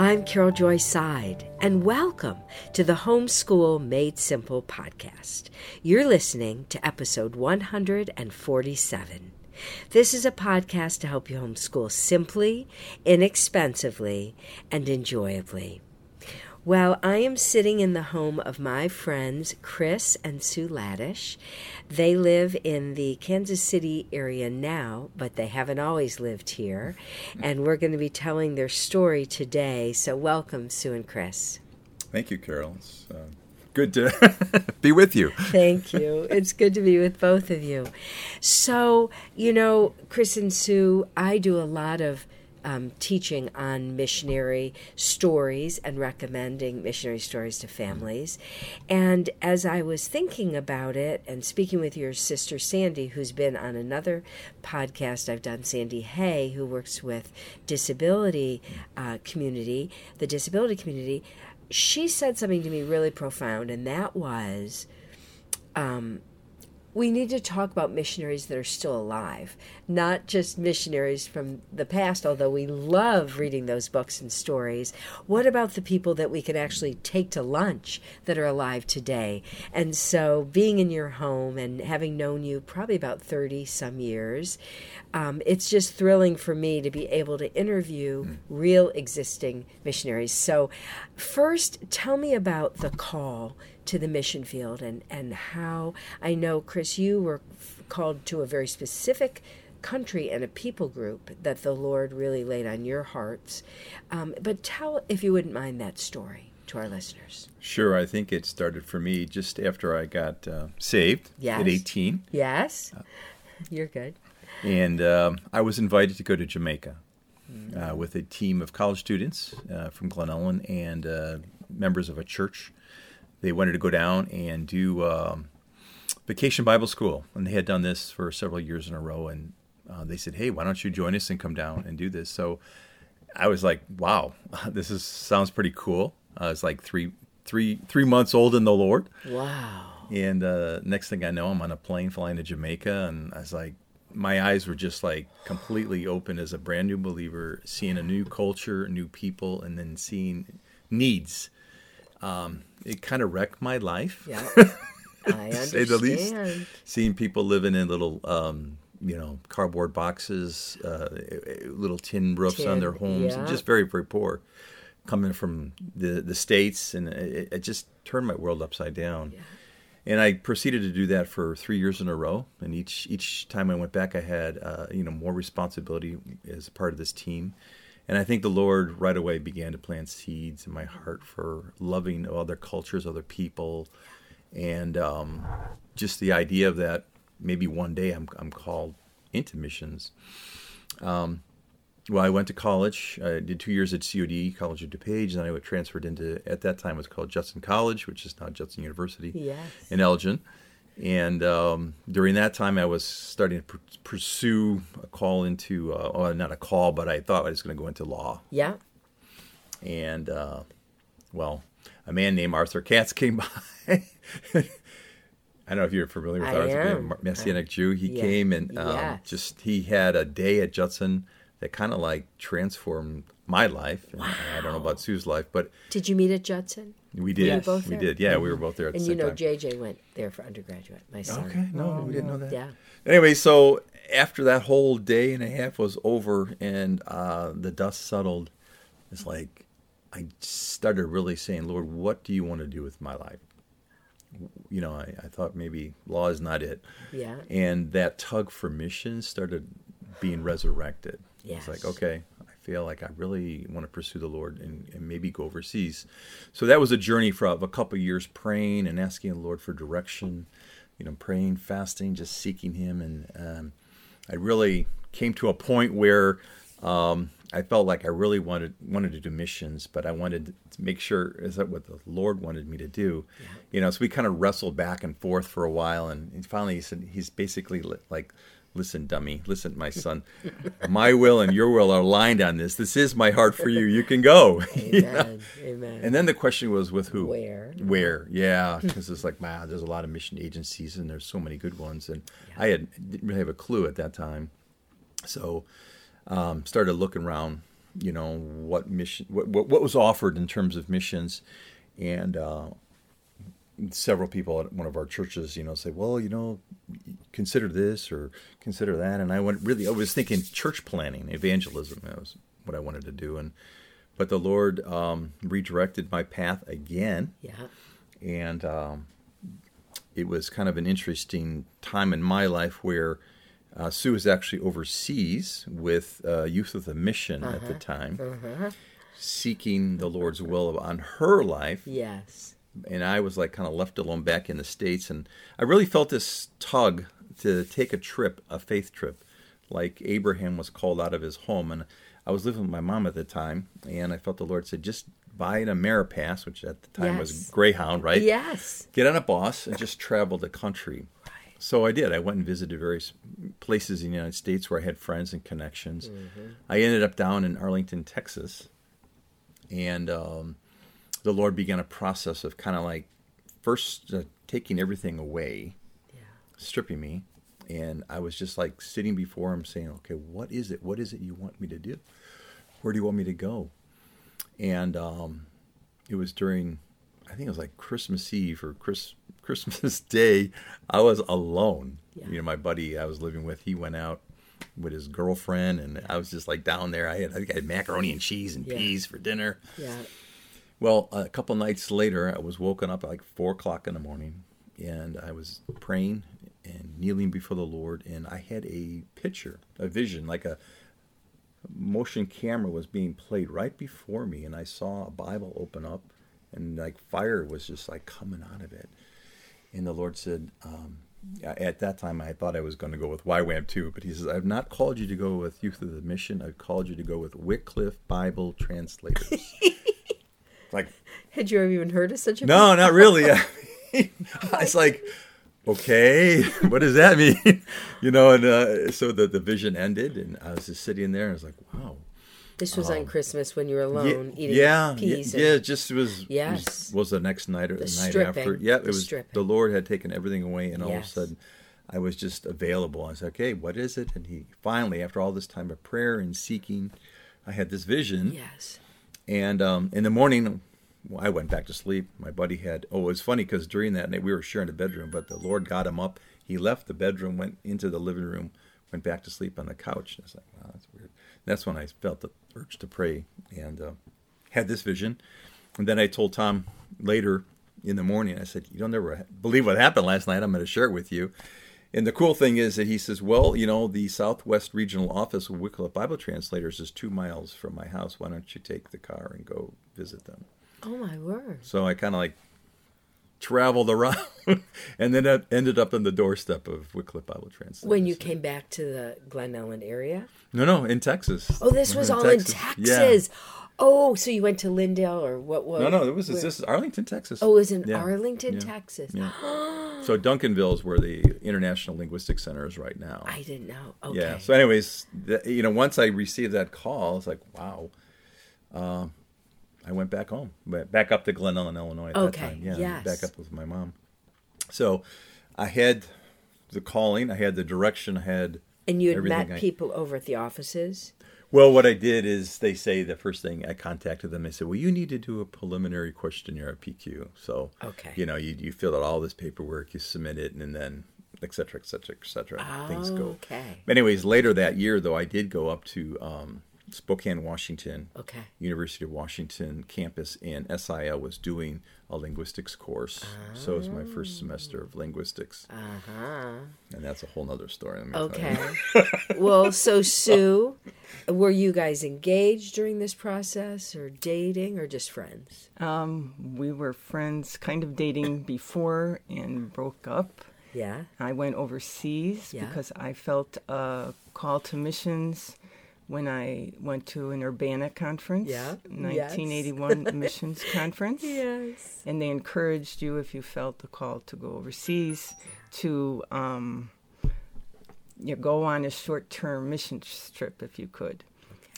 I'm Carol Joy Seid, and welcome to the Homeschool Made Simple podcast. You're listening to episode 147. This is a podcast to help you homeschool simply, inexpensively, and enjoyably. Well, I am sitting in the home of my friends Chris and Sue Laddish. They live in the Kansas City area now, but they haven't always lived here. And we're going to be telling their story today. So, welcome, Sue and Chris. Thank you, Carol. It's uh, good to be with you. Thank you. It's good to be with both of you. So, you know, Chris and Sue, I do a lot of um, teaching on missionary stories and recommending missionary stories to families. And as I was thinking about it and speaking with your sister Sandy, who's been on another podcast I've done, Sandy Hay, who works with disability uh, community, the disability community, she said something to me really profound, and that was. Um, we need to talk about missionaries that are still alive, not just missionaries from the past, although we love reading those books and stories. What about the people that we can actually take to lunch that are alive today? And so, being in your home and having known you probably about 30 some years, um, it's just thrilling for me to be able to interview mm. real existing missionaries. So, first, tell me about the call to the mission field and, and how I know, Chris, you were called to a very specific country and a people group that the Lord really laid on your hearts. Um, but tell, if you wouldn't mind, that story to our listeners. Sure. I think it started for me just after I got uh, saved yes. at 18. Yes. You're good. And um, I was invited to go to Jamaica uh, with a team of college students uh, from Glen Ellyn and uh, members of a church they wanted to go down and do um, vacation Bible school, and they had done this for several years in a row. And uh, they said, "Hey, why don't you join us and come down and do this?" So I was like, "Wow, this is sounds pretty cool." I was like three, three, three months old in the Lord. Wow. And uh, next thing I know, I'm on a plane flying to Jamaica, and I was like, my eyes were just like completely open as a brand new believer, seeing a new culture, new people, and then seeing needs um, it kind of wrecked my life. Yeah, I understand. say the least. Seeing people living in little, um, you know, cardboard boxes, uh, little tin roofs tin, on their homes, yeah. just very, very poor. Coming from the the states, and it, it just turned my world upside down. Yeah. And I proceeded to do that for three years in a row. And each each time I went back, I had uh, you know more responsibility as part of this team and I think the Lord right away began to plant seeds in my heart for loving other cultures, other people, and um, just the idea of that maybe one day I'm, I'm called into missions. Um, well, I went to college. I did two years at COD, College of DuPage, and then I transferred into, at that time, it was called Judson College, which is now Judson University yes. in Elgin. And um, during that time, I was starting to pursue a call into, uh, well, not a call, but I thought I was going to go into law. Yeah. And, uh, well, a man named Arthur Katz came by. I don't know if you're familiar with I Arthur, am. Messianic Jew. He yeah. came and um, just he had a day at Judson that kind of like transformed my life. Wow. I don't know about Sue's life, but did you meet at Judson? We did. Yes. We did. Yeah, mm-hmm. we were both there at and the same you know, time. JJ went there for undergraduate. My son. Okay, no, we didn't know that. Yeah. Anyway, so after that whole day and a half was over and uh, the dust settled, it's like I started really saying, Lord, what do you want to do with my life? You know, I, I thought maybe law is not it. Yeah. And that tug for mission started being resurrected. Yes. It's like, okay, feel like I really want to pursue the Lord and, and maybe go overseas. So that was a journey for a couple years praying and asking the Lord for direction, you know, praying, fasting, just seeking Him. And um, I really came to a point where um, I felt like I really wanted wanted to do missions, but I wanted to make sure is that what the Lord wanted me to do. Yeah. You know, so we kind of wrestled back and forth for a while, and finally he said he's basically like listen, dummy, listen, my son, my will and your will are aligned on this. This is my heart for you. You can go. Amen. you know? Amen. And then the question was with who? Where? Where? Yeah, because it's like, wow, there's a lot of mission agencies and there's so many good ones, and yeah. I had didn't really have a clue at that time, so um, started looking around you know what mission what, what, what was offered in terms of missions, and uh, several people at one of our churches, you know, say, well, you know, consider this or consider that, and I went really I was thinking church planning, evangelism. That was what I wanted to do, and but the Lord um, redirected my path again. Yeah. And um, it was kind of an interesting time in my life where uh, Sue was actually overseas with uh, Youth with a Mission uh-huh. at the time, uh-huh. seeking the Lord's will on her life. Yes. And I was like kind of left alone back in the States. And I really felt this tug to take a trip, a faith trip, like Abraham was called out of his home. And I was living with my mom at the time, and I felt the Lord said, just buy an Ameripass, which at the time yes. was Greyhound, right? Yes. Get on a bus and just travel the country. Right. So I did. I went and visited various places in the United States where I had friends and connections. Mm-hmm. I ended up down in Arlington, Texas, and um, the Lord began a process of kind of like first uh, taking everything away, yeah. stripping me, and I was just like sitting before him saying, "Okay, what is it? What is it you want me to do? Where do you want me to go?" And um, it was during, I think it was like Christmas Eve or Chris, Christmas Day. I was alone. Yeah. You know, my buddy I was living with, he went out with his girlfriend, and I was just like down there. I had, I think I had macaroni and cheese and peas for dinner. Yeah. Well, a couple nights later, I was woken up at like four o'clock in the morning, and I was praying and kneeling before the Lord, and I had a picture, a vision, like a motion camera was being played right before me, and I saw a Bible open up, and like fire was just like coming out of it. And the Lord said, um, at that time I thought I was going to go with YWAM too, but He says, I've not called you to go with Youth of the Mission. I've called you to go with Wycliffe Bible Translators. like, had you ever even heard of such a? Thing? No, not really. it's like okay, what does that mean? you know, and uh, so the, the vision ended, and I was just sitting there, and I was like, wow. This was um, on Christmas when you were alone yeah, eating yeah, peas. Yeah, yeah, just was. Yes. Was, was, the next night or the, the night stripping, after. Yeah, it was. Stripping. The Lord had taken everything away, and all yes. of a sudden, I was just available. I was like, okay, what is it? And He finally, after all this time of prayer and seeking, I had this vision. Yes. And um, in the morning, I went back to sleep. My buddy had. Oh, it was funny because during that night we were sharing a bedroom, but the Lord got him up. He left the bedroom, went into the living room, went back to sleep on the couch. And I was like, wow, that's weird. that's when I felt the urge to pray and uh, had this vision. And then I told Tom later in the morning. I said, "You don't ever believe what happened last night. I'm going to share it with you." And the cool thing is that he says, "Well, you know, the Southwest Regional Office of Wycliffe Bible Translators is two miles from my house. Why don't you take the car and go visit them?" Oh my word! So I kind of like traveled around, and then it ended up in the doorstep of Wycliffe Bible Translators. When you came back to the Glen Ellyn area? No, no, in Texas. Oh, this was in all Texas. in Texas. Yeah. Oh, so you went to Lindale or what was? No, no, it was this is Arlington, Texas. Oh, it was in yeah. Arlington, yeah. Texas. Yeah. so Duncanville is where the International Linguistic Center is right now. I didn't know. Okay. Yeah. So, anyways, the, you know, once I received that call, it's like, wow. Uh, I went back home, back up to Glen Ellyn, Illinois at okay. that time. Yeah, yes. back up with my mom. So I had the calling, I had the direction, I had. And you had met I... people over at the offices? Well, what I did is they say the first thing I contacted them, they said, well, you need to do a preliminary questionnaire at PQ. So, okay. you know, you, you fill out all this paperwork, you submit it, and then et cetera, et cetera, et cetera. Oh, things go. Okay. Anyways, later that year, though, I did go up to um, Spokane, Washington, okay. University of Washington campus, and SIL was doing a linguistics course. Oh. So it was my first semester of linguistics. Uh-huh. And that's a whole nother story. Okay. well, so Sue, were you guys engaged during this process, or dating, or just friends? Um, we were friends, kind of dating before, and broke up. Yeah. I went overseas yeah. because I felt a call to missions when I went to an Urbana conference, yeah, 1981 yes. missions conference. Yes. And they encouraged you, if you felt the call to go overseas, to um, you go on a short term mission trip if you could.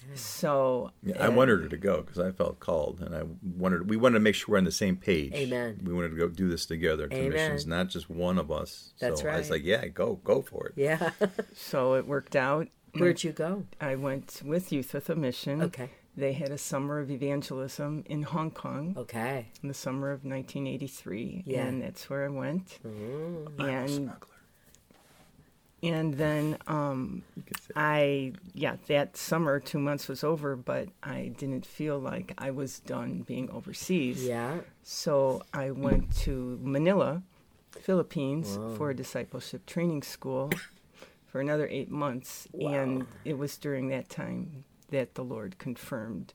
Okay. So yeah, I wanted her to go because I felt called, and I wanted we wanted to make sure we're on the same page. Amen. We wanted to go do this together. To Amen. missions, not just one of us. That's so right. I was like, yeah, go, go for it. Yeah. so it worked out, Where'd you go? I went with Youth with a Mission. Okay. they had a summer of evangelism in Hong Kong. Okay. In the summer of 1983, Yeah. and that's where I went. Mm. And Smuggler. and then um, You could say. I yeah that summer two months was over, but I didn't feel like I was done being overseas. Yeah. So I went to Manila, Philippines, Wow. for a discipleship training school for another eight months. And it was during that time that the Lord confirmed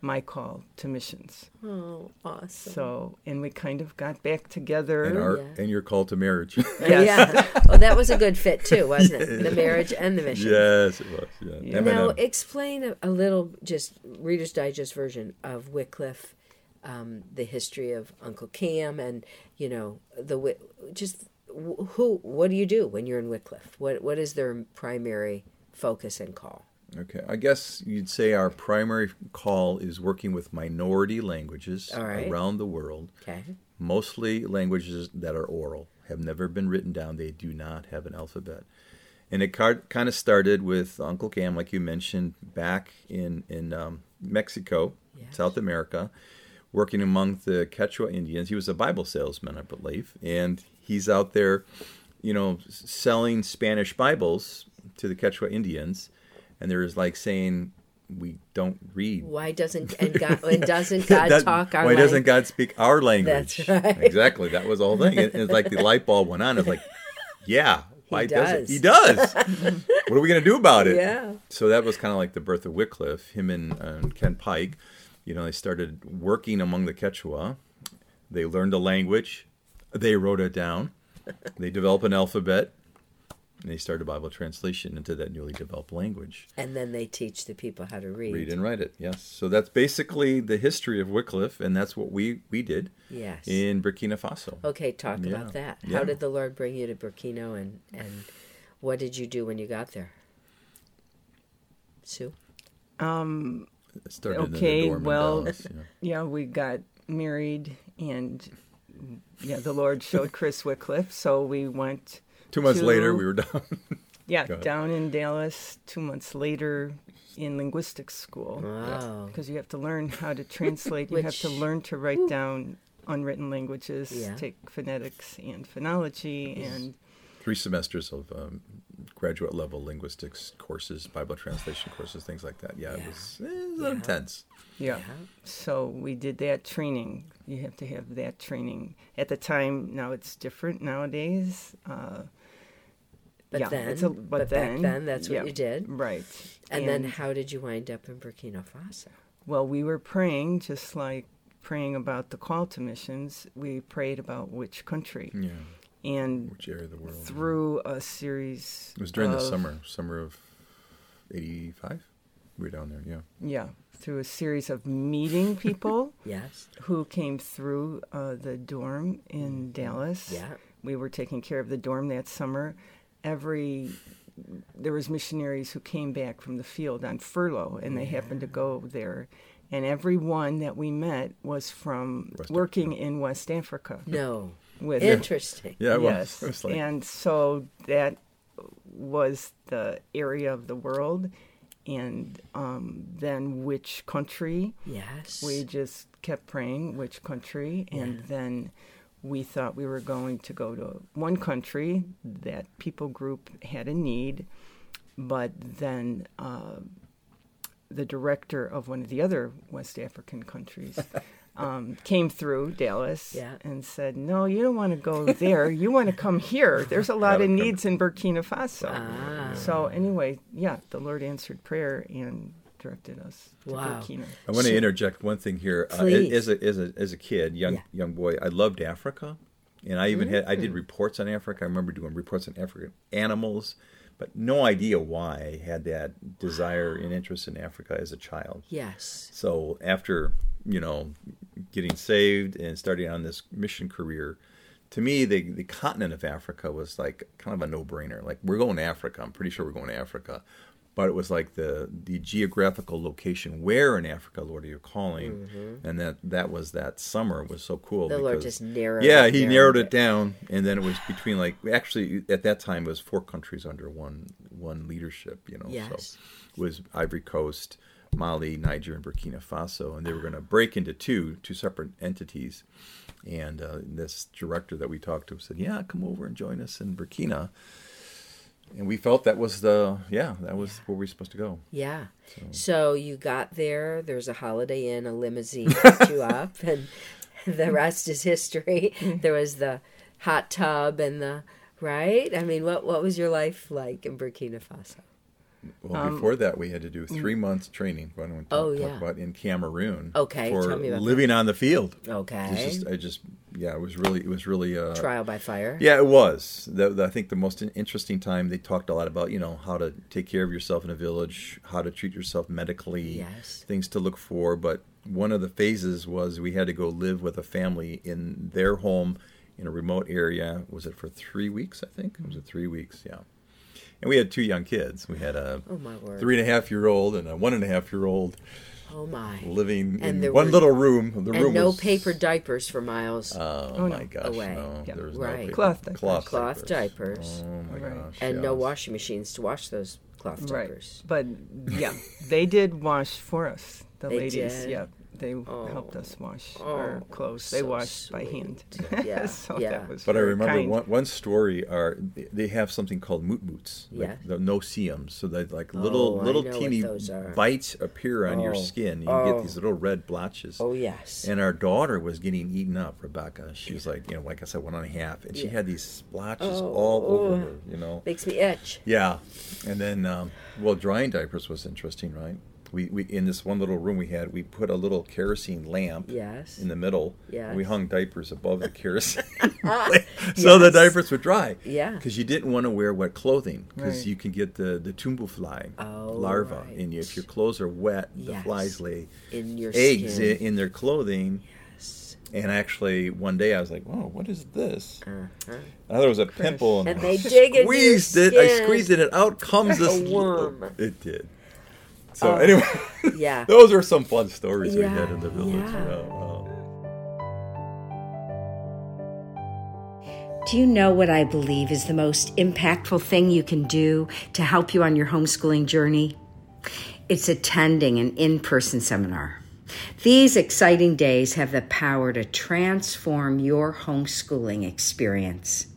my call to missions. Oh, awesome. So, and we kind of got back together. and our yeah. and your call to marriage. Yes. Yeah. Well, that was a good fit too, wasn't it? The marriage and the mission. yes, it was. Yeah. Yeah. Now, explain a, a little, just Reader's Digest version of Wycliffe, um, the history of Uncle Cam, and you know the Wi- just wh- who. What do you do when you're in Wycliffe? What What is their primary focus and call? Okay, I guess you'd say our primary call is working with minority languages right. around the world, Okay. mostly languages that are oral, have never been written down. They do not have an alphabet. And it kind of started with Uncle Cam, like you mentioned, back in in um, Mexico, Yes. South America, working among the Quechua Indians. He was a Bible salesman, I believe, and he's out there, you know, selling Spanish Bibles to the Quechua Indians, and there's like saying, "We don't read." Why doesn't and God and doesn't God That- talk our why language? doesn't God speak our language? That's right. Exactly. That was the whole thing. It, it's like the light bulb went on. It's like, yeah, why does it? does. He does. what are we going to do about it? Yeah. So that was kind of like the birth of Wycliffe. Him and uh, Ken Pike, you know, they started working among the Quechua. They learned the language. They wrote it down. They develop an alphabet. And they start a Bible translation into that newly developed language And then they teach the people how to read. read and write it. Yes. So that's basically the history of Wycliffe, and that's what we we did Yes. in Burkina Faso. Okay, talk Yeah. about that. Yeah. How did the Lord bring you to Burkina, and and what did you do when you got there? Sue. Um, It started in Okay, the well- Dallas, yeah. yeah, we got married, and yeah, the Lord showed Chris Wycliffe, so we went. Two months to- later, we were done. Yeah, down in Dallas. Two months later, in linguistics school, Wow. because you have to learn how to translate. you have to learn to write down unwritten languages, Yeah. take phonetics and phonology, and Three semesters of um, graduate level linguistics courses, Bible translation courses, things like that. Yeah, Yeah. it was, it was Yeah. intense. Yeah. So we did that training. You have to have that training at the time. Now it's different nowadays. Uh, But yeah, then, it's a- but, but back then, then, that's what yeah. you did. right. And, then, how did you wind up in Burkina Faso? Well, we were praying just like praying about the call to missions. We prayed about which country, Yeah, and which area of the world? through a series. it was during the summer, summer of '85. We were down there. Yeah, Yeah, through a series of meeting people Yes. who came through uh, the dorm in Dallas. Yeah. we were taking care of the dorm that summer. Every there was missionaries who came back from the field on furlough, and they happened to go there. And every one that we met was from West working in West Africa No. with Interesting. yeah, it yes, was. It was like, and so that was the area of the world, and um, then which country? Yes. We just kept praying which country, and Yeah. then we thought we were going to go to one country that people group had a need, but then uh, the director of one of the other West African countries. Um, came through Dallas Yeah. and said, "No, you don't want to go there. You want to come here. There's a lot Gotta of come." needs in Burkina Faso." Ah. So anyway, yeah, the Lord answered prayer and directed us to Wow. Burkina. I want to interject one thing here. Uh, as a as a as a kid, young Yeah. young boy, I loved Africa, and I even had I Mm. did reports on Africa. I remember doing reports on African animals, but no idea why I had that desire and interest in Africa as a child. Yes. So after you know getting saved and starting on this mission career, to me the the continent of Africa was like kind of a no brainer. Like we're going to Africa. I'm pretty sure we're going to Africa. But it was like the the geographical location where in Africa, Lord, are you calling? And that that was that summer was so cool. Mm-hmm. The Lord just narrowed Yeah, he narrowed narrowed it. it down, and then it was between like actually at that time it was four countries under one one leadership. You know, Yes. so it was Ivory Coast, Mali, Niger, and Burkina Faso, and they were going to break into two two separate entities. And uh, this director that we talked to said, "Yeah, come over and join us in Burkina." And we felt that was the yeah that was yeah. where we were supposed to go. Yeah. So. so you got there. There's a Holiday Inn, a limousine picked you up, and the rest is history. There was the hot tub and the right. I mean, what what was your life like in Burkina Faso? Well, um, before that, we had to do three months training. What I want to oh, talk, about in Cameroon. Okay, for living that. on the field. Okay, just, I just yeah, it was really it was really uh, trial by fire. Yeah, it was. The, the, I think the most interesting time they talked a lot about you know how to take care of yourself in a village, how to treat yourself medically, yes. things to look for. But one of the phases was we had to go live with a family in their home in a remote area. Was it for three weeks? I think it was it three weeks. Yeah and we had two young kids. We had a oh my word. three and a half year old and a one and a half year old. Oh my! Living and in one were, little room. The and room no was, paper diapers for miles. Oh, oh my no. gosh! Away. No, yeah. there was right. no paper. Cloth diapers. Cloth, cloth diapers. diapers. Oh my right. gosh! And yes. no washing machines to wash those cloth diapers. Right. But yeah, they did wash for us. The they ladies. Did. Yeah. They oh. helped us wash oh, our clothes. They so washed by hand. Yeah, so yeah. but I remember kind. one, one story. Are they have something called mootmoots? Yeah. Like the no-see-ums. So that like little oh, little teeny bites appear on oh. your skin. You oh. get these little red blotches. Oh yes. And our daughter was getting eaten up. Rebecca. She was like you know like I said one and a half, and she yeah. had these splotches oh, all over her. You know. Makes me itch. Yeah. And then um, well, drying diapers was interesting, right? We, we in this one little room we had we put a little kerosene lamp yes. in the middle yes. we hung diapers above the kerosene so yes. the diapers would dry yeah because you didn't want to wear wet clothing because right. you can get the the tumbu fly oh, larva right. and if your clothes are wet the yes. flies lay in your eggs in, in, their clothing yes and actually, one day I was like, "Whoa, what is this?" Uh-huh. I thought it was a pimple, and, and they dig squeezed it. I squeezed it, and out comes this worm. It did. So uh, anyway, yeah, those are some fun stories yeah, we had in the village. Yeah. wow. Do you know what I believe is the most impactful thing you can do to help you on your homeschooling journey? It's attending an in person seminar. These exciting days have the power to transform your homeschooling experience.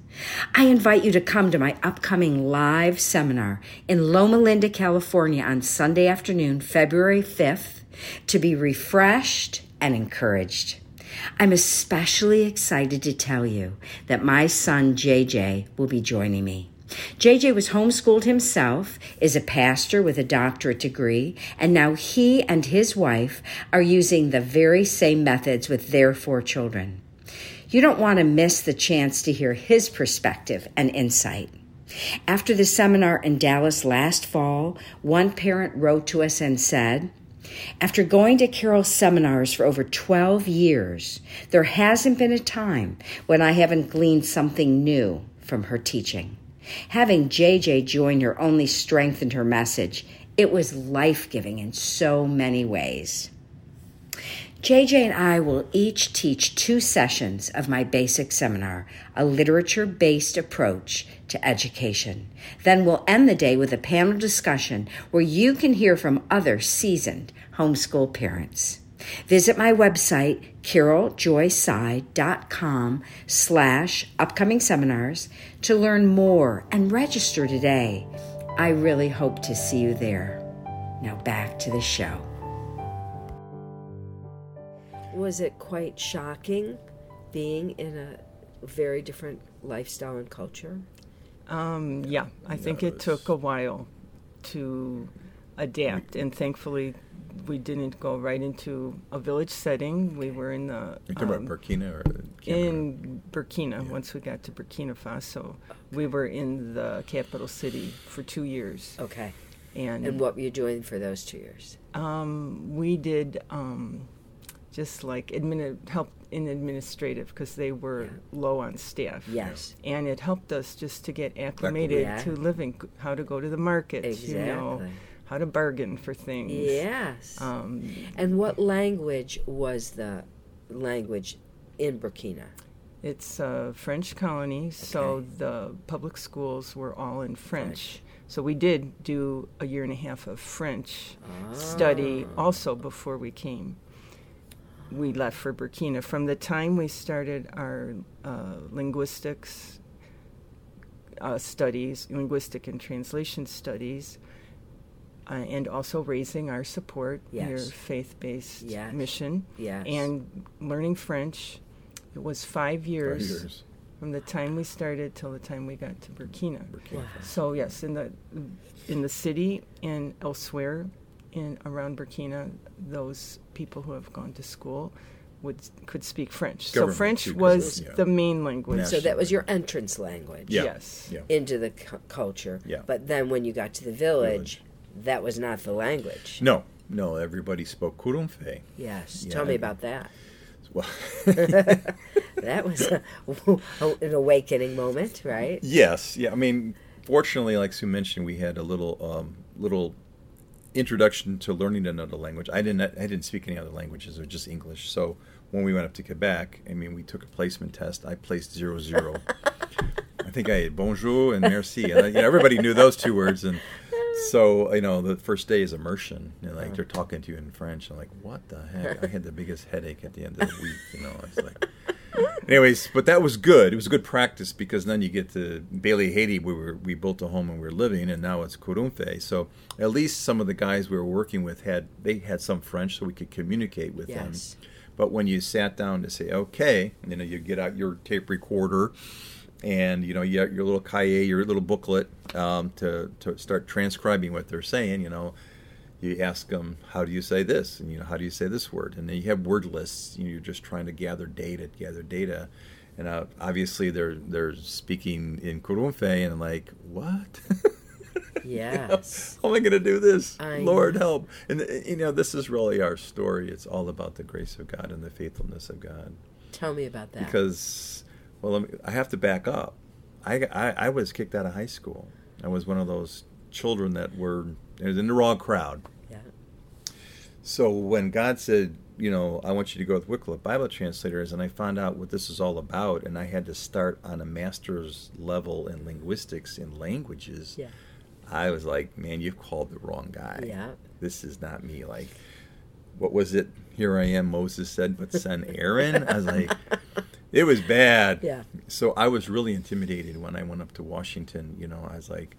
I invite you to come to my upcoming live seminar in Loma Linda, California on Sunday afternoon, February 5th, to be refreshed and encouraged. I'm especially excited to tell you that my son JJ will be joining me. JJ was homeschooled himself, is a pastor with a doctorate degree, and now he and his wife are using the very same methods with their four children. You don't want to miss the chance to hear his perspective and insight. After the seminar in Dallas last fall, one parent wrote to us and said, after going to Carol's seminars for over 12 years, there hasn't been a time when I haven't gleaned something new from her teaching. Having JJ join her only strengthened her message. It was life giving in so many ways. JJ and I will each teach two sessions of my basic seminar, a literature based approach to education. Then we'll end the day with a panel discussion where you can hear from other seasoned homeschool parents. Visit my website, caroljoyseid.com slash upcoming seminars to learn more and register today. I really hope to see you there. Now back to the show was it quite shocking being in a very different lifestyle and culture? Um, yeah, I think it took a while to adapt, and thankfully, we didn't go right into a village setting. We were in the You're talking um, about Burkina or in Burkina. Yeah. Once we got to Burkina Faso, we were in the capital city for two years. Okay. And, and what were you doing for those two years? Um, we did um, just like admin help in administrative because they were yeah. low on staff. Yes, and it helped us just to get acclimated yeah. to living, how to go to the market, exactly. you know, how to bargain for things. Yes. Um, and what language was the language in Burkina? It's a French colony, okay. so the public schools were all in French. French. So we did do a year and a half of French ah. study also before we came. We left for Burkina. From the time we started our uh, linguistics uh, studies, linguistic and translation studies, uh, and also raising our support, yes. your faith based yes. mission, yes. and learning French. It was five years, five years, from the time we started till the time we got to Burkina. Burkina. Wow. So yes, in the in the city and elsewhere in around Burkina, those people who have gone to school would could speak French. Government so French was yeah. the main language. So that was your entrance language. Yeah. Yes. Yeah. Into the cu- culture. Yeah. But then when you got to the village, village, that was not the language. No, no. Everybody spoke Kurumfe. Yes. Tell me about that. Well, that was a, an awakening moment, right? Yes. Yeah. I mean, fortunately, like Sue mentioned, we had a little um, little introduction to learning another language. I didn't I didn't speak any other languages or just English. So when we went up to Quebec, I mean, we took a placement test. I placed zero zero. I think I had bonjour and merci. And, you know, everybody knew those two words, and so you know, the first day is immersion. Know, like they're talking to you in French. I'm like, what the heck? I had the biggest headache at the end of the week. You know, I was like. Anyways, but that was good. It was a good practice because then you get to Béléhédé, where we, were, we built a home and we are living, and now it's Kurumfe. So at least some of the guys we were working with had they had some French, so we could communicate with yes. them. But when you sat down to say, okay, you know, you get out your tape recorder and you know you your little cahier, your little booklet um, to to start transcribing what they're saying. You know, you ask them how do you say this, and you know how do you say this word, and then you have word lists. You know, you're just trying to gather data, gather data, and uh, obviously they're they're speaking in Kurumfe, and I'm like, what? Yes. How am I going to do this? I Lord know. help! And uh, you know, this is really our story. It's all about the grace of God and the faithfulness of God. Tell me about that. Because well, me, I have to back up. I, I, I was kicked out of high school. I was one of those children that were in the wrong crowd. Yeah. So when God said, you know, I want you to go with Wycliffe Bible translators, and I found out what this is all about, and I had to start on a master's level in linguistics in languages. Yeah. I was like, man, you've called the wrong guy. Yeah. This is not me. Like, what was it? Here I am, Moses said, but send Aaron. I was like, it was bad. Yeah. So I was really intimidated when I went up to Washington. You know, I was like.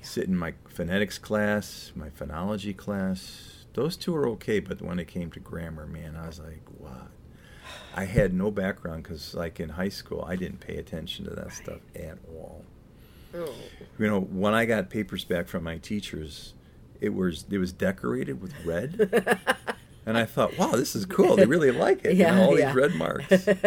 Sit in my phonetics class, my phonology class. Those two are okay, but when it came to grammar, man, I was like, what? I had no background because, like in high school, I didn't pay attention to that right. stuff at all. Oh. You know, when I got papers back from my teachers, it was it was decorated with red, and I thought, wow, this is cool. They really like it. Yeah, you know, all yeah. these red marks.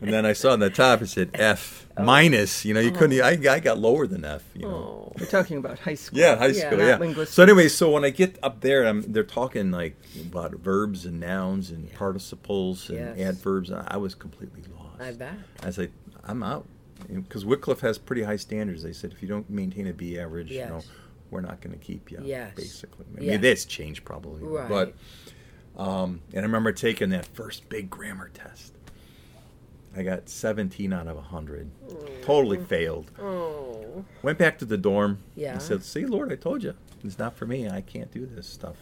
And then I saw on the top it said F oh. minus. You know, you oh. couldn't. I, I got lower than F. You know. Oh. We're talking about high school. Yeah, high school. Yeah. yeah. So anyway, so when I get up there, I'm, they're talking like about verbs and nouns and yeah. participles and yes. adverbs. I was completely lost. I bet. I was like, I'm out because Wycliffe has pretty high standards. They said if you don't maintain a B average, yes. you know, we're not going to keep you. Yes. Basically, I mean, yes. changed probably, right. but. Um, and I remember taking that first big grammar test I got 17 out of 100. Totally mm. failed. Oh. Went back to the dorm. Yeah. I said, "See, Lord, I told you. It's not for me. I can't do this stuff."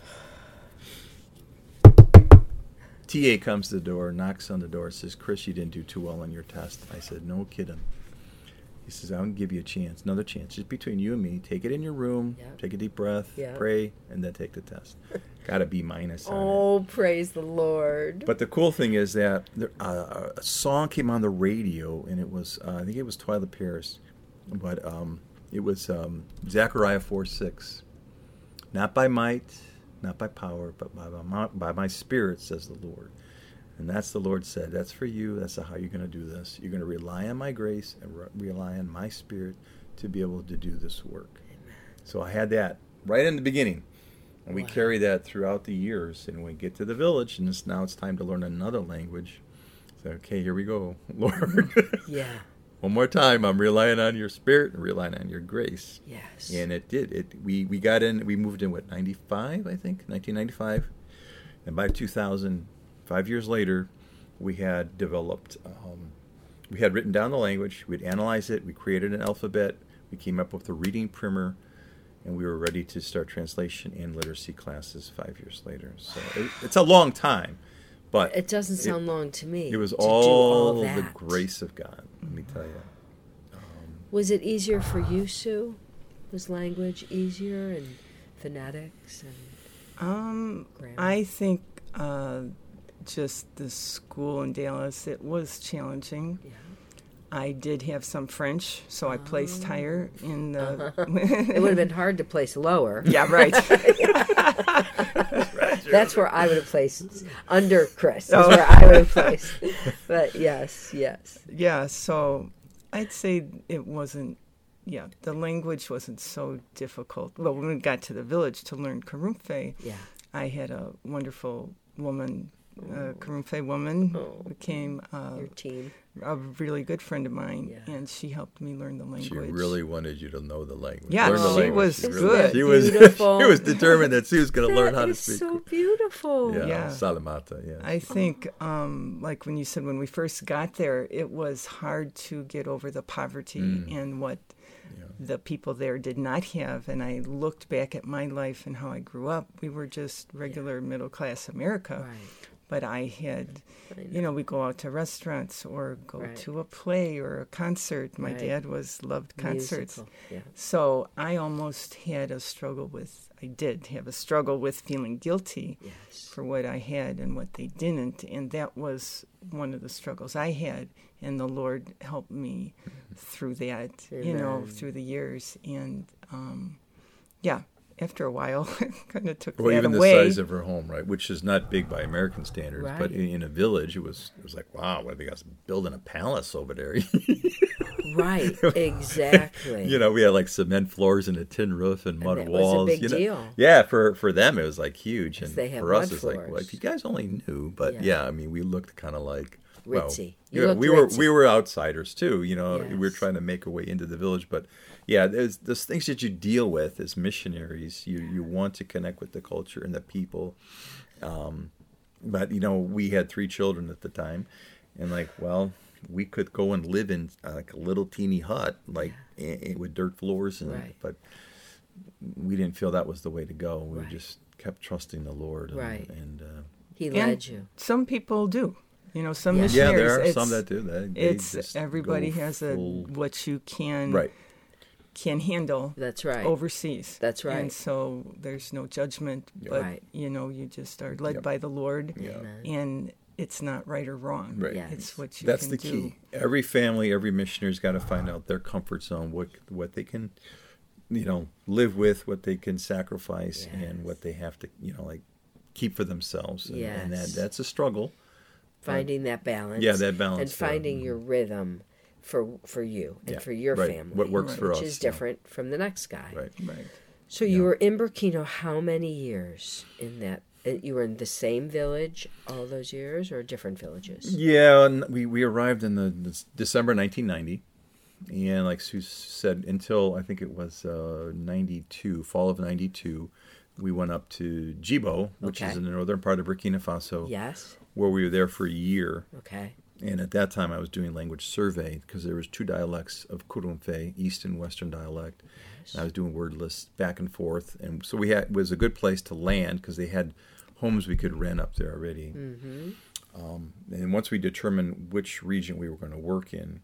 TA comes to the door, knocks on the door, says, "Chris, you didn't do too well on your test." I said, "No kidding." He says, I'll give you a chance, another chance, just between you and me. Take it in your room, yep. take a deep breath, yep. pray, and then take the test." got a B minus. Oh, praise the Lord! But the cool thing is that there, uh, a song came on the radio, and it was uh, I think it was Twila Paris, but um, it was um, Zechariah four six. Not by might, not by power, but by my, by my spirit, says the Lord. And that's the Lord said. That's for you. That's how you're going to do this. You're going to rely on my grace and re- rely on my spirit to be able to do this work. Amen. So I had that right in the beginning. And we wow. carry that throughout the years. And we get to the village, and it's, now it's time to learn another language. So, okay, here we go, Lord. yeah. One more time, I'm relying on your spirit and relying on your grace. Yes. And it did. It we, we got in, we moved in, what, 95, I think? 1995. And by 2000, five years later, we had developed um, we had written down the language, we'd analyzed it, we created an alphabet, we came up with a reading primer, and we were ready to start translation and literacy classes five years later. So it, it's a long time, but it doesn't sound it, long to me. It was all, all the grace of God. Let me tell you. Um, was it easier for you, Sue? Was language easier and phonetics and um, I think uh, just the school in Dallas it was challenging. Yeah. I did have some French, so I placed oh. higher in the. Uh-huh. it would have been hard to place lower. Yeah, right. That's where I would have placed under Chris. oh. where I would have placed. But yes, yes. Yeah, so I'd say it wasn't. Yeah, the language wasn't so difficult. Well, when we got to the village to learn Karumfe, yeah. I had a wonderful woman uh, Karumfe woman oh, became uh, your team. a really good friend of mine, yeah. and she helped me learn the language. She really wanted you to know the language. Yeah, learn she language. was she good. She was she was determined that she was going to learn how to speak. So beautiful. Yeah, yeah. Salamata. Yeah. I think, um, like when you said when we first got there, it was hard to get over the poverty mm. and what the people there did not have. And I looked back at my life and how I grew up. We were just regular yeah. middle class America. Right. But I had, I know. you know, we go out to restaurants or go right. to a play or a concert. My right. dad was loved concerts. Yeah. So I almost had a struggle with, I did have a struggle with feeling guilty yes. for what I had and what they didn't. And that was one of the struggles I had. And the Lord helped me through that, Amen. you know, through the years. And um, yeah, after a while, kind of took well, that even away. the size of her home, right, which is not big by American standards, right. but in, in, a village, it was it was like, wow, they guys building a palace over there? right, exactly. you know, we had like cement floors and a tin roof and mud and walls. you know? Deal. Yeah, for for them it was like huge, and for us it's like, well, if you guys only knew, but yeah, yeah I mean, we looked kind of like ritzy. Well, yeah, we ritzy. were we were outsiders too. You know, yes. we were trying to make our way into the village, but yeah, there's there's things that you deal with as missionaries. You you want to connect with the culture and the people, um, but you know we had three children at the time, and like well we could go and live in uh, like a little teeny hut like yeah. a, a, with dirt floors and right. but we didn't feel that was the way to go. We right. just kept trusting the Lord. And, right. And uh, He led and you. Some people do. You know, some yeah. missionaries. Yeah, there are some that do that. it's everybody has a what you can right can handle. That's right. Overseas. That's right. And so there's no judgment, but right. you know, you just are led yep. by the Lord, yeah. and it's not right or wrong. Right. Yes. It's what you. That's the do. key. Every family, every missionary's got to find out their comfort zone, what what they can, you know, live with, what they can sacrifice, yes. and what they have to, you know, like keep for themselves. And, yes. and that that's a struggle. Finding that balance. Yeah, that balance. And finding your rhythm for for you and yeah, for your right. family. What works right. for which us, Which is different yeah. from the next guy. Right. Right. So you were in Burkina how many years in that? Uh, you were in the same village all those years, or different villages? Yeah, we we arrived in the, the December 1990, and like Sue said, until I think it was uh, 92, fall of 92, we went up to Djibo, which okay. is in the northern part of Burkina Faso. Yes. Where we were there for a year. Okay. And at that time, I was doing language survey because there was two dialects of Kurumfe, East and Western dialect. Yes. And I was doing word lists back and forth, and so we had it was a good place to land because they had homes we could rent up there already. Mm-hmm. Um, and once we determined which region we were going to work in,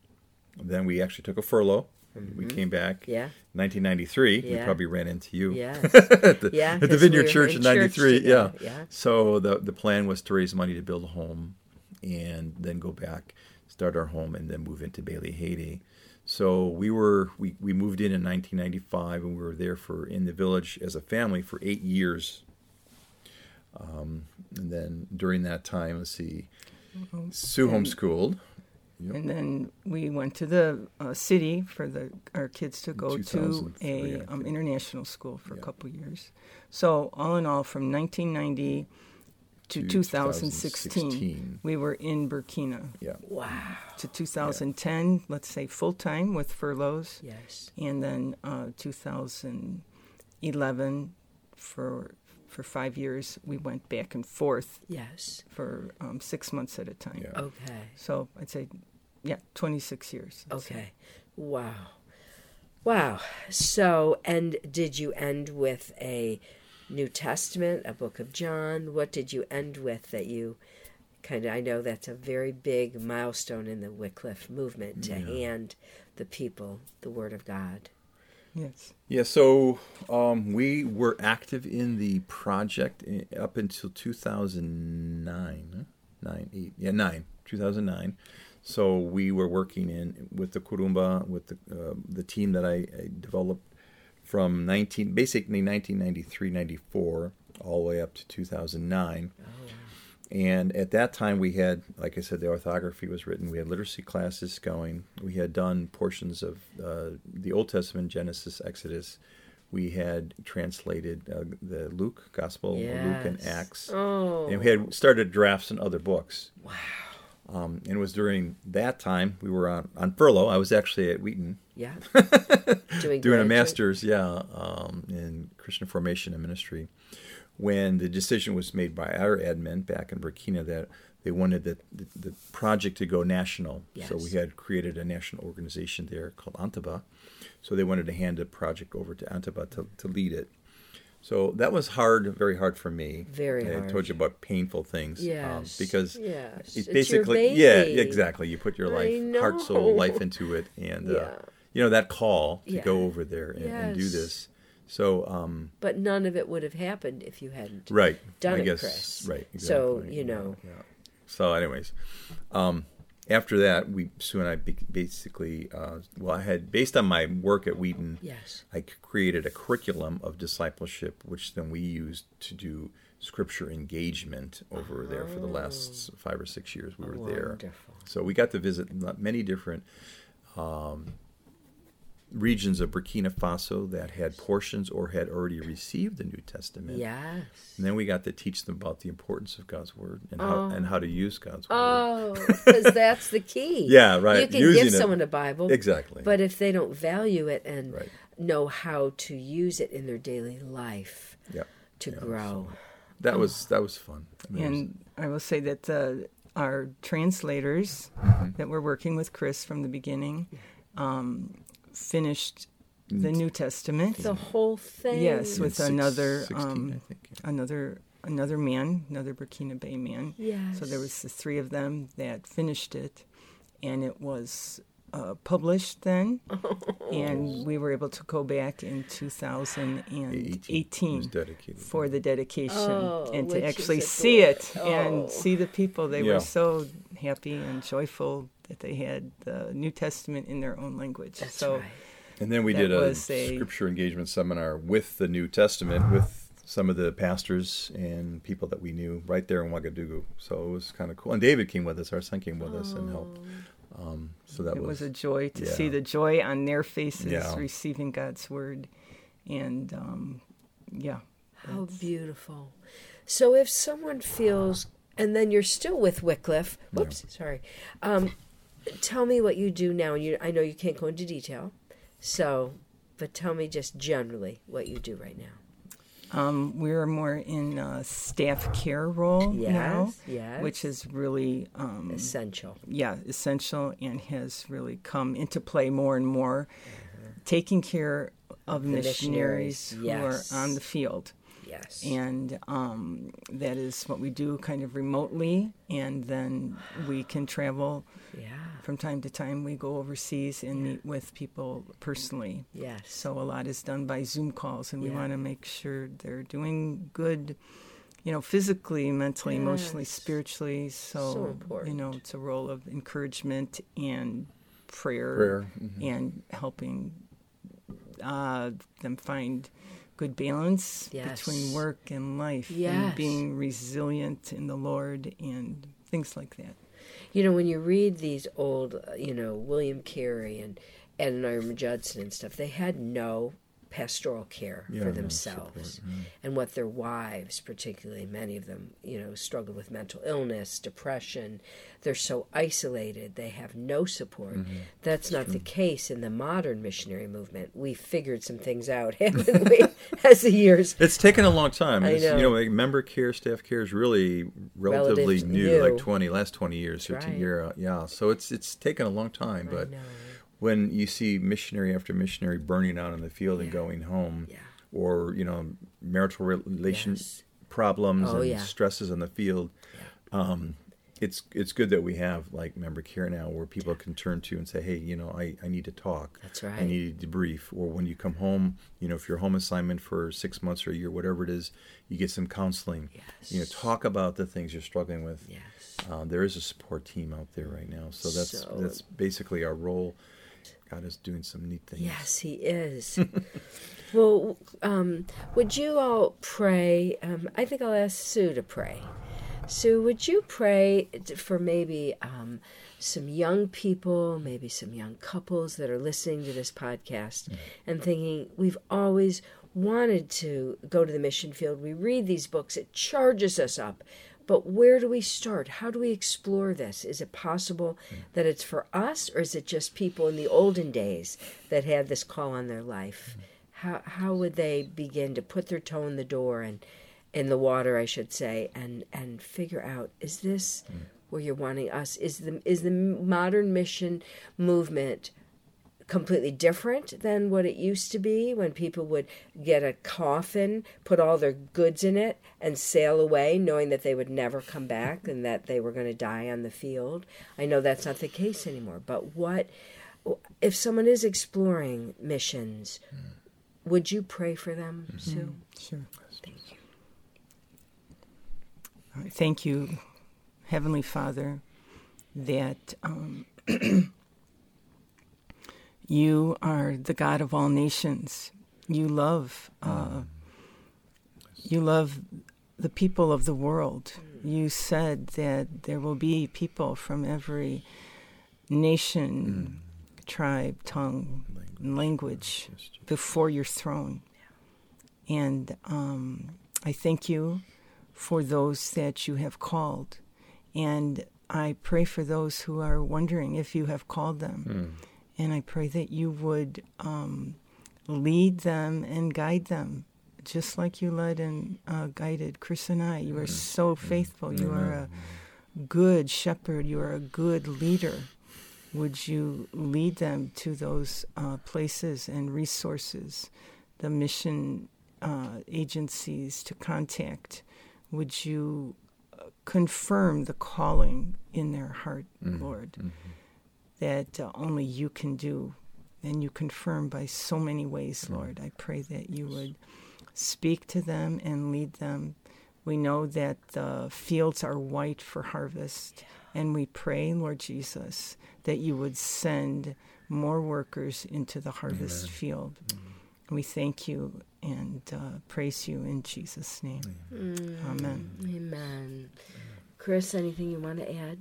then we actually took a furlough. Mm-hmm. We came back. Yeah. 1993. Yeah. We probably ran into you. Yes. at the, yeah. At the Vineyard we Church in '93. Yeah. yeah. So the the plan was to raise money to build a home, and then go back, start our home, and then move into Béléhédé. So we were we, we moved in in 1995, and we were there for in the village as a family for eight years. Um, and then during that time, let's see, Sue homeschooled. Yep. And then we went to the uh, city for the our kids to go to a um, international school for yeah. a couple years. So all in all, from 1990 to, to 2016, 2016, we were in Burkina. Yeah. Wow. To 2010, yeah. let's say full time with furloughs. Yes. And then uh, 2011 for for five years, we went back and forth. Yes. For um, six months at a time. Yeah. Okay. So I'd say Yeah, 26 years. Okay. Wow. Wow. So, and did you end with a New Testament, a book of John? What did you end with that you kind of, I know that's a very big milestone in the Wycliffe movement to yeah. hand the people the Word of God. Yes. Yeah, so um, we were active in the project up until 2009. Nine, eight, yeah, nine, 2009. So we were working in with the Kurumba, with the uh, the team that I, I, developed from 19, basically 1993, 94, all the way up to 2009. Oh, And at that time, we had, like I said, the orthography was written. We had literacy classes going. We had done portions of uh, the Old Testament, Genesis, Exodus. We had translated uh, the Luke Gospel, yes. Luke and Acts, oh. and we had started drafts in other books. Wow. Um, and it was during that time we were on, on furlough. I was actually at Wheaton. Yeah. Doing, doing a master's, yeah, um, in Christian formation and ministry. When the decision was made by our admin back in Burkina that they wanted the, the, the project to go national. Yes. So we had created a national organization there called Antaba. So they wanted to hand the project over to Antaba to, to lead it. So that was hard, very hard for me. Very hard. I told you about painful things. Um, yes. Um, because yes. it's, it's basically, yeah, exactly. You put your life, heart, soul, life into it. And, yeah. uh, you know, that call to yeah. go over there and, yes. and do this. So, um, but none of it would have happened if you hadn't right. done I it, guess, Chris. Right. Exactly. So you know. Yeah. So, anyways, um, after that, we Sue and I basically, uh, well, I had based on my work at Wheaton, yes, I created a curriculum of discipleship, which then we used to do scripture engagement over oh. there for the last oh. five or six years we were Wonderful. there. So we got to visit many different um, regions of Burkina Faso that had portions or had already received the New Testament. Yes. And then we got to teach them about the importance of God's word and oh. how and how to use God's word. Oh, because that's the key. yeah, right. You can Using give it. someone a Bible, exactly, but if they don't value it and right. know how to use it in their daily life yep. to yeah, grow, so that was that was fun. I mean, and was... I will say that uh, our translators mm-hmm. that were working with Chris from the beginning. Um, finished the New Testament. The whole thing. Yes, with Six, another 16, um, think, yeah. another another man, another Burkinabé man. Yes. So there was the three of them that finished it, and it was uh, published then, and we were able to go back in 2018 for the dedication oh, and to actually see it oh. and see the people. They yeah. were so happy and joyful that they had the New Testament in their own language. That's so. Right. And then we did a, was a- scripture engagement seminar with the New Testament with some of the pastors and people that we knew right there in Ouagadougou. So it was kind of cool. And David came with us. Our son came with us and helped. Um, so that it was, was a joy to yeah. see the joy on their faces Yeah. receiving God's word, and um, yeah, How that's- beautiful. So if someone feels, and then you're still with Wycliffe. Whoops, sorry. Um, tell me what you do now. And you, I know you can't go into detail. So, but tell me just generally what you do right now. Um, we're more in a staff care role now, Yes, yes. which is really um, Essential. yeah essential and has really come into play more and more, taking care of The missionaries, missionaries, who are on the field. Yes. and um, that is what we do kind of remotely and then we can travel yeah. from time to time we go overseas and meet with people personally Yes. so a lot is done by zoom calls and we Yeah. want to make sure they're doing good you know physically mentally emotionally spiritually so, So important. you know it's a role of encouragement and prayer, Prayer, mhm. and helping uh, them find good balance Yes. between work and life Yes. and being resilient in the Lord and things like that. You know, when you read these old, uh, you know, William Carey and Adoniram Judson and stuff, they had no pastoral care Yeah, for themselves support, and what their wives particularly many of them you know struggle with mental illness depression they're so isolated they have no support Mm-hmm. that's not the case in the modern missionary movement we figured some things out haven't we as the years It's taken a long time. I know. You know, member care, staff care is really relatively Relative new, new. like twenty, last twenty years, That's fifteen right. year. Yeah, so it's it's taken a long time. But. When you see missionary after missionary burning out in the field and going home, Yeah. or you know, marital relation Yes. problems Oh, and yeah. stresses in the field. Um, it's it's good that we have like member care now where people can turn to and say, hey, you know, I, I need to talk. That's I need to debrief. Or when you come home, you know, if you're home assignment for six months or a year, whatever it is, you get some counseling. You know, talk about the things you're struggling with. yes Uh, there is a support team out there right now, so that's So- that's basically our role. God is doing some neat things. Yes, he is. well, um, would you all pray? Um, I think I'll ask Sue to pray. Sue, would you pray for maybe um, some young people, maybe some young couples that are listening to this podcast and thinking, we've always wanted to go to the mission field. We read these books, it charges us up. But where do we start? How do we explore this? Is it possible that it's for us, or is it just people in the olden days that had this call on their life? How how would they begin to put their toe in the door and in the water, I should say, and and figure out is this where you're wanting us? Is the is the modern mission movement completely different than what it used to be when people would get a coffin, put all their goods in it, and sail away, knowing that they would never come back and that they were going to die on the field. I know that's not the case anymore, but what if someone is exploring missions? Hmm. Would you pray for them, hmm. Sue? Hmm, sure. Thank you. All right, Thank you, Heavenly Father, that um, you are the God of all nations. You love, uh, you love the people of the world. You said that there will be people from every nation, tribe, tongue, and language before your throne. And um, I thank you for those that you have called. And I pray for those who are wondering if you have called them. And I pray that you would um, lead them and guide them, just like you led and uh, guided Chris and I. You are so faithful. You are a good shepherd. You are a good leader. Would you lead them to those uh, places and resources, the mission uh, agencies to contact? Would you uh, confirm the calling in their heart, Lord, that uh, only you can do? And you confirm by so many ways, Lord. I pray that you would speak to them and lead them. We know that the fields are white for harvest, and we pray, Lord Jesus, that you would send more workers into the harvest field. We thank you and uh, praise you in Jesus' name. Amen. Amen. Chris, anything you want to add?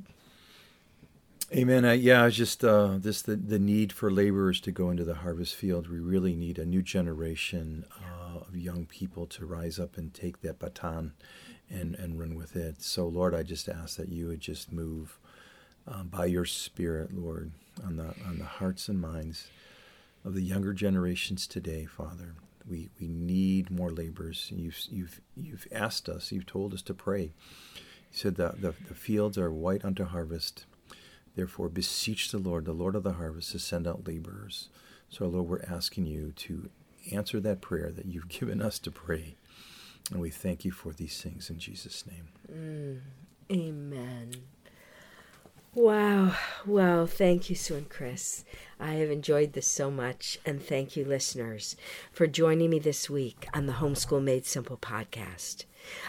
Amen. Yeah, just uh, this the, the need for laborers to go into the harvest field. We really need a new generation uh, of young people to rise up and take that baton and, and run with it. So, Lord, I just ask that you would just move um, by your Spirit, Lord, on the on the hearts and minds of the younger generations today, Father. We we need more laborers. You've you've you've asked us. You've told us to pray. You said the, the fields are white unto harvest. Therefore, beseech the Lord, the Lord of the harvest, to send out laborers. So, Lord, we're asking you to answer that prayer that you've given us to pray. And we thank you for these things in Jesus' name. Mm, amen. Wow. Well, thank you, Sue and Chris. I have enjoyed this so much. And thank you, listeners, for joining me this week on the Homeschool Made Simple podcast.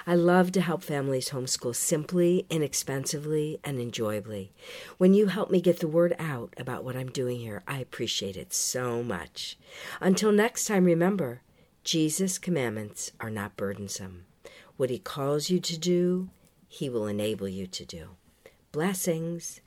I love to help families homeschool simply, inexpensively, and enjoyably. When you help me get the word out about what I'm doing here, I appreciate it so much. Until next time, remember Jesus' commandments are not burdensome. What he calls you to do, he will enable you to do. Blessings.